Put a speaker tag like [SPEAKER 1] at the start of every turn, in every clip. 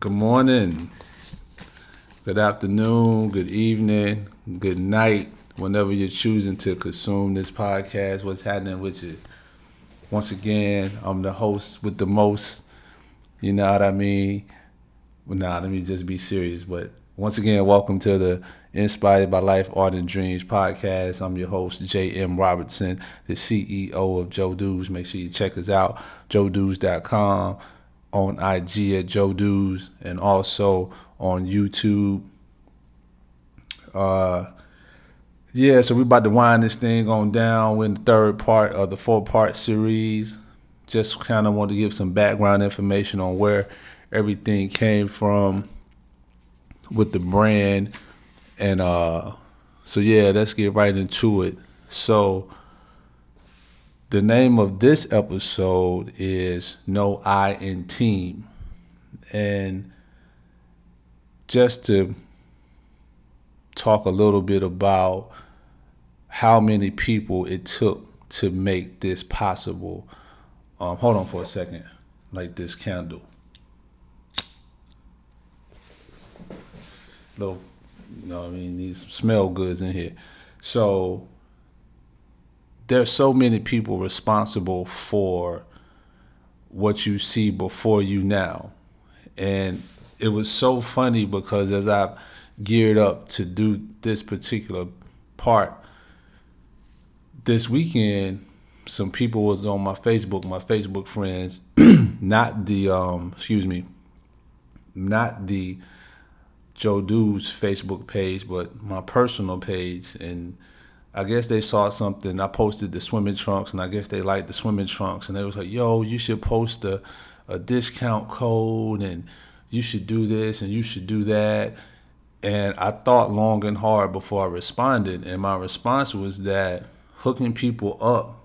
[SPEAKER 1] Good morning, good afternoon, good evening, good night, whenever you're choosing to consume this podcast. What's happening with you? Once again, I'm the host with the most. You know what I mean? Well, nah, let me just be serious. But once again, welcome to the Inspired by Life, Art, and Dreams podcast. I'm your host, J.M. Robertson, the CEO of Joe Dudes. Make sure you check us out, joedudes.com on IG at Joe Dudes and also on YouTube. Uh, yeah, so we about to wind this thing on down. We're in the third part of the four part series. Just kind of want to give some background information on where everything came from with the brand. And uh, so, yeah, let's get right into it. So, the name of this episode is No I in Team. And just to talk a little bit about how many people it took to make this possible. Um, hold on for a second, like this candle. Little, you know, I mean, these smell goods in here. So there's so many people responsible for what you see before you now. And it was so funny because as I geared up to do this particular part this weekend, some people was on my Facebook, my Facebook friends, not the um, excuse me, not the Joe Dudes Facebook page, but my personal page and I guess they saw something. I posted the swimming trunks, and I guess they liked the swimming trunks, and they was like, "Yo, you should post a, a discount code, and you should do this, and you should do that." And I thought long and hard before I responded, and my response was that hooking people up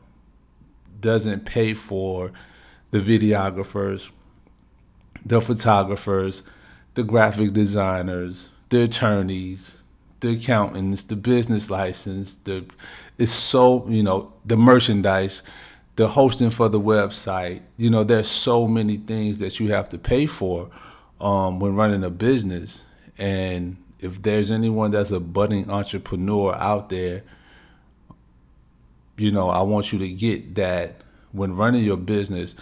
[SPEAKER 1] doesn't pay for the videographers, the photographers, the graphic designers, the attorneys, the accountants, the business license, the it's so you know the merchandise, the hosting for the website. You know, there's so many things that you have to pay for um, when running a business. And if there's anyone that's a budding entrepreneur out there, you know, I want you to get that when running your business,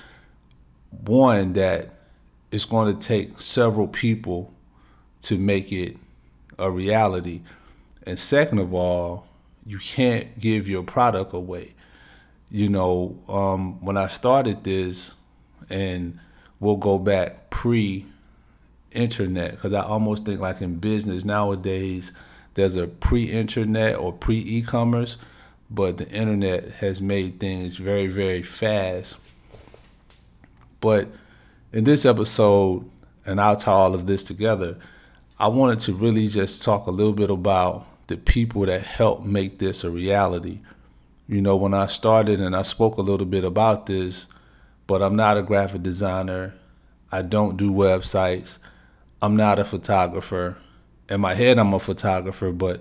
[SPEAKER 1] one that it's going to take several people to make it a reality. And second of all, you can't give your product away. You know, um, when I started this, and we'll go back pre internet, because I almost think like in business nowadays, there's a pre internet or pre e commerce, but the internet has made things very, very fast. But in this episode, and I'll tie all of this together, I wanted to really just talk a little bit about the people that helped make this a reality. You know, when I started and I spoke a little bit about this, but I'm not a graphic designer. I don't do websites. I'm not a photographer. In my head, I'm a photographer, but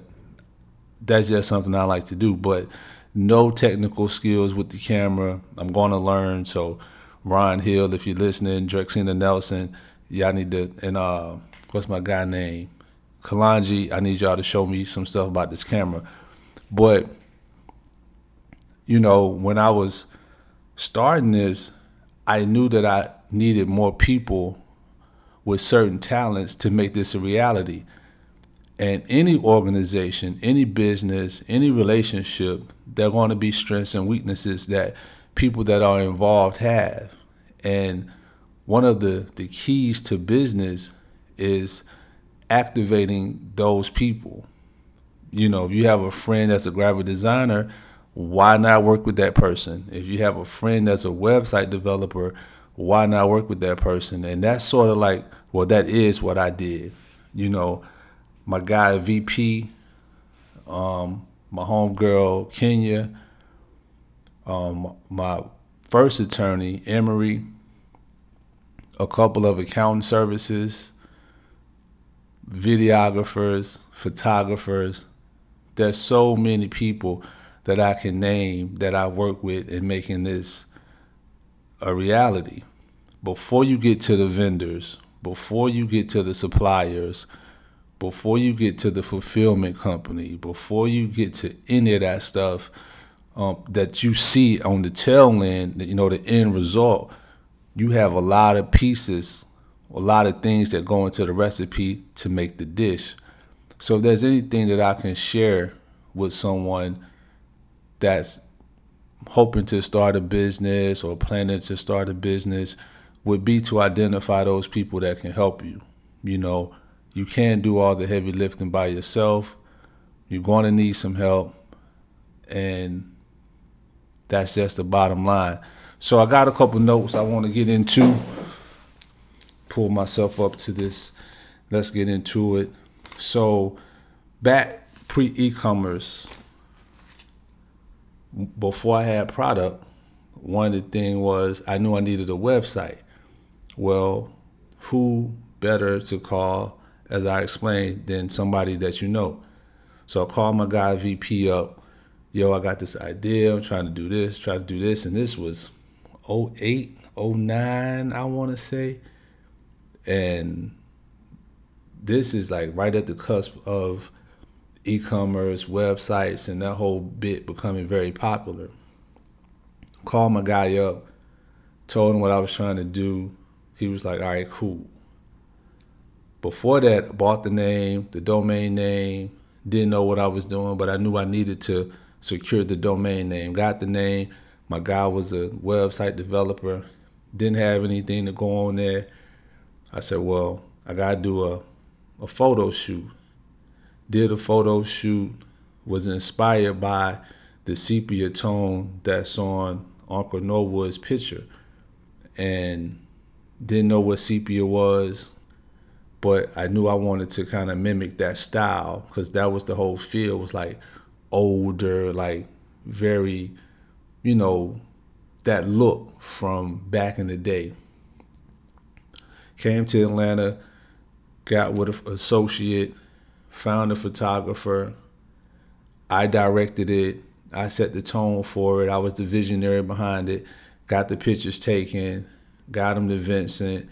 [SPEAKER 1] that's just something I like to do. But no technical skills with the camera. I'm going to learn. So, Ron Hill, if you're listening, Drexina Nelson, y'all need to, and uh, what's my guy name? Kalanji, I need y'all to show me some stuff about this camera. But, you know, when I was starting this, I knew that I needed more people with certain talents to make this a reality. And any organization, any business, any relationship, there are going to be strengths and weaknesses that people that are involved have. And one of the, the keys to business is activating those people. You know, if you have a friend that's a graphic designer, why not work with that person? If you have a friend that's a website developer, why not work with that person? And that's sort of like, well, that is what I did. You know, my guy VP, um, my homegirl Kenya, um, my first attorney Emery, a couple of accounting services, videographers, photographers. There's so many people that I can name that I work with in making this a reality. Before you get to the vendors, before you get to the suppliers, before you get to the fulfillment company, before you get to any of that stuff um, that you see on the tail end, you know, the end result, you have a lot of pieces, a lot of things that go into the recipe to make the dish. So if there's anything that I can share with someone that's hoping to start a business or planning to start a business would be to identify those people that can help you. You know, you can't do all the heavy lifting by yourself. You're going to need some help. And that's just the bottom line. So I got a couple notes I want to get into. Pull myself up to this. Let's get into it. So back pre e-commerce, before I had product, one of the thing was I knew I needed a website. Well, who better to call, as I explained, than somebody that you know? So I called my guy VP up. Yo, I got this idea. I'm trying to do this, try to do this. And this was 08, 09, I want to say. And this is like right at the cusp of e-commerce, websites, and that whole bit becoming very popular. Called my guy up, told him what I was trying to do. He was like, all right, cool. Before that, I bought the name, the domain name, didn't know what I was doing, but I knew I needed to secure the domain name. Got the name. My guy was a website developer, didn't have anything to go on there. I said, well, I got to do a, a photo shoot did a photo shoot, was inspired by the sepia tone that's on Uncle Norwood's picture, and didn't know what sepia was, but I knew I wanted to kind of mimic that style because that was the whole feel. Was like older, like very, you know, that look from back in the day. Came to Atlanta, got with an associate found a photographer. I directed it. I set the tone for it. I was the visionary behind it. Got the pictures taken. Got them to Vincent.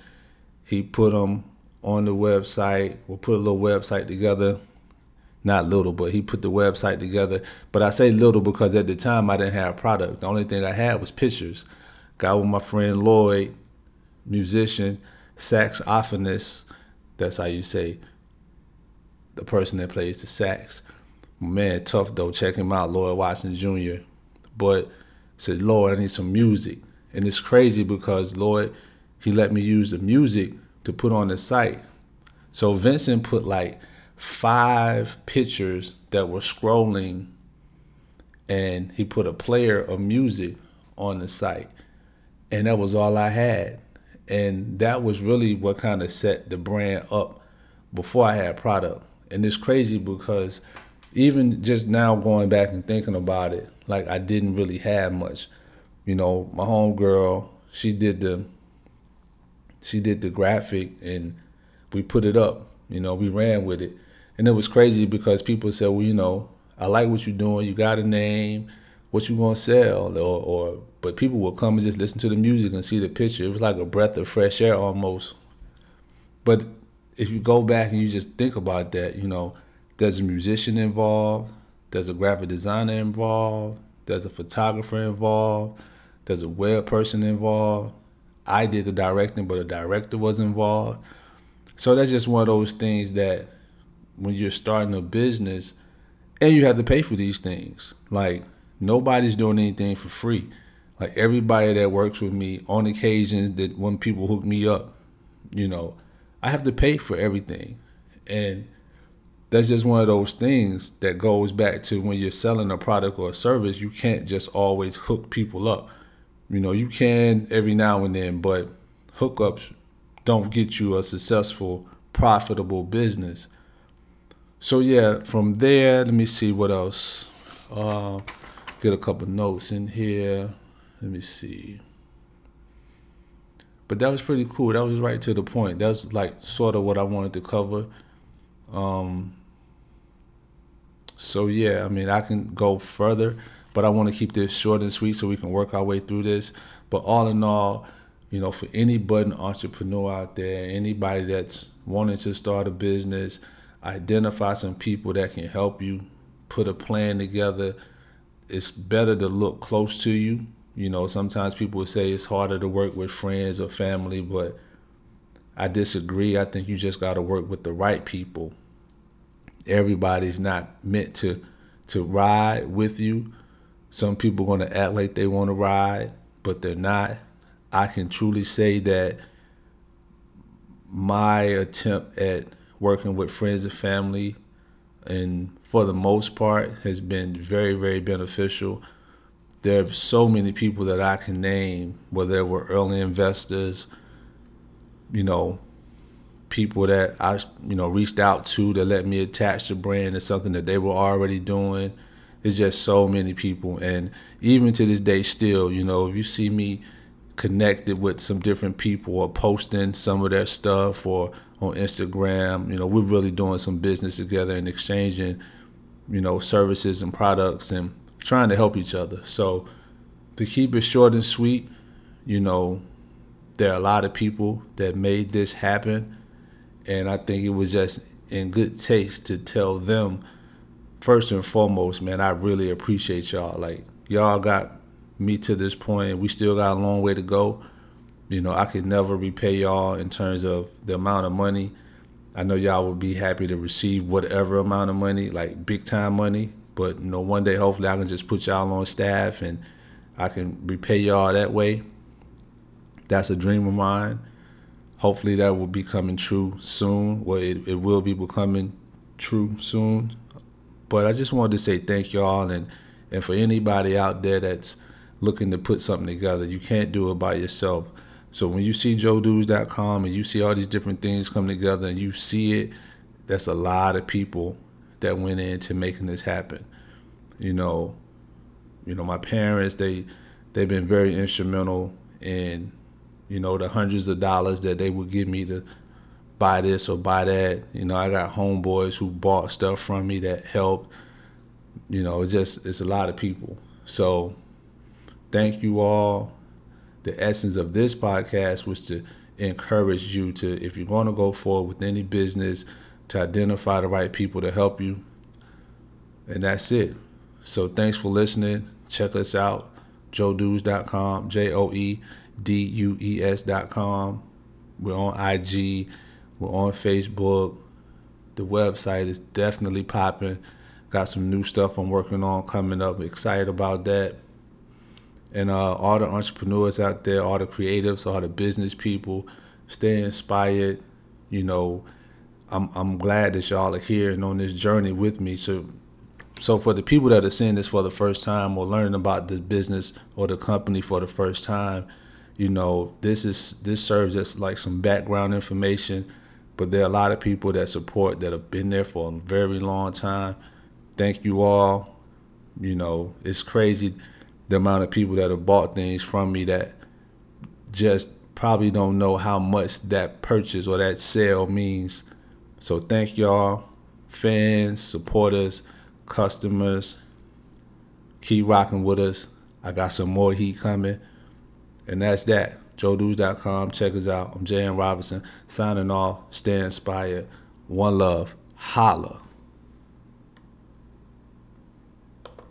[SPEAKER 1] He put them on the website. We'll put a little website together. Not little, but he put the website together. But I say little because at the time I didn't have a product. The only thing I had was pictures. Got with my friend Lloyd, musician, saxophonist. That's how you say the person that plays the sax. Man, tough though. Check him out, Lloyd Watson Jr. But said, Lord, I need some music. And it's crazy because Lloyd, he let me use the music to put on the site. So Vincent put like five pictures that were scrolling and he put a player of music on the site. And that was all I had. And that was really what kind of set the brand up before I had product and it's crazy because even just now going back and thinking about it, like I didn't really have much. You know, my homegirl, she did the she did the graphic and we put it up. You know, we ran with it. And it was crazy because people said, Well, you know, I like what you're doing, you got a name, what you gonna sell or, or but people would come and just listen to the music and see the picture. It was like a breath of fresh air almost. But if you go back and you just think about that, you know, there's a musician involved, there's a graphic designer involved, there's a photographer involved, there's a web person involved. I did the directing, but a director was involved. So that's just one of those things that when you're starting a business and you have to pay for these things. Like nobody's doing anything for free. Like everybody that works with me on occasion that when people hook me up, you know, I have to pay for everything. And that's just one of those things that goes back to when you're selling a product or a service, you can't just always hook people up. You know, you can every now and then, but hookups don't get you a successful, profitable business. So yeah, from there, let me see what else. Uh, get a couple notes in here. Let me see. But that was pretty cool. That was right to the point. That's like sort of what I wanted to cover. Um, so yeah, I mean, I can go further, but I want to keep this short and sweet so we can work our way through this. But all in all, you know, for any budding entrepreneur out there, anybody that's wanting to start a business, identify some people that can help you put a plan together. It's better to look close to you. You know, sometimes people say it's harder to work with friends or family, but I disagree. I think you just got to work with the right people. Everybody's not meant to to ride with you. Some people going to act like they want to ride, but they're not. I can truly say that my attempt at working with friends and family and for the most part has been very very beneficial. There are so many people that i can name whether they were early investors you know people that i you know reached out to to let me attach the brand to something that they were already doing. It's just so many people. And even to this day still you know if you see me connected with some different people or posting some of their stuff or on Instagram. You know, we're really doing some business together and exchanging, you know, services and products and trying to help each other. So to keep it short and sweet, you know, there are a lot of people that made this happen. And I think it was just in good taste to tell them, first and foremost, man, I really appreciate y'all. Like, y'all got me to this point. We still got a long way to go. You know, I could never repay y'all in terms of the amount of money. I know y'all would be happy to receive whatever amount of money, like big time money. But you know, one day hopefully I can just put y'all on staff and I can repay y'all that way. That's a dream of mine. Hopefully that will be coming true soon. Well, it, it will be becoming true soon. But I just wanted to say thank y'all and and for anybody out there that's looking to put something together, you can't do it by yourself. So when you see joedudes.com and you see all these different things come together and you see it, that's a lot of people that went into making this happen. You know, you know, my parents, they they've been very instrumental in, you know, the hundreds of dollars that they would give me to buy this or buy that. You know, I got homeboys who bought stuff from me that helped. You know, it's just it's a lot of people. So thank you all the essence of this podcast was to encourage you to, if you're going to go forward with any business, to identify the right people to help you. And that's it. So thanks for listening. Check us out, joedudes.com, J O E D U E S.com. We're on IG, we're on Facebook. The website is definitely popping. Got some new stuff I'm working on coming up. Excited about that and uh, all the entrepreneurs out there, all the creatives, all the business people, stay inspired. You know, I'm I'm glad that y'all are here and on this journey with me. So, so for the people that are seeing this for the first time or learning about the business or the company for the first time, you know, this is this serves as like some background information. But there are a lot of people that support that have been there for a very long time. Thank you all. You know, it's crazy the amount of people that have bought things from me that just probably don't know how much that purchase or that sale means. So thank y'all, fans, supporters, customers. Keep rocking with us. I got some more heat coming. And that's that. JoeDudes.com. Check us out. I'm J.M. Robinson signing off. Stay inspired. One love. Holla.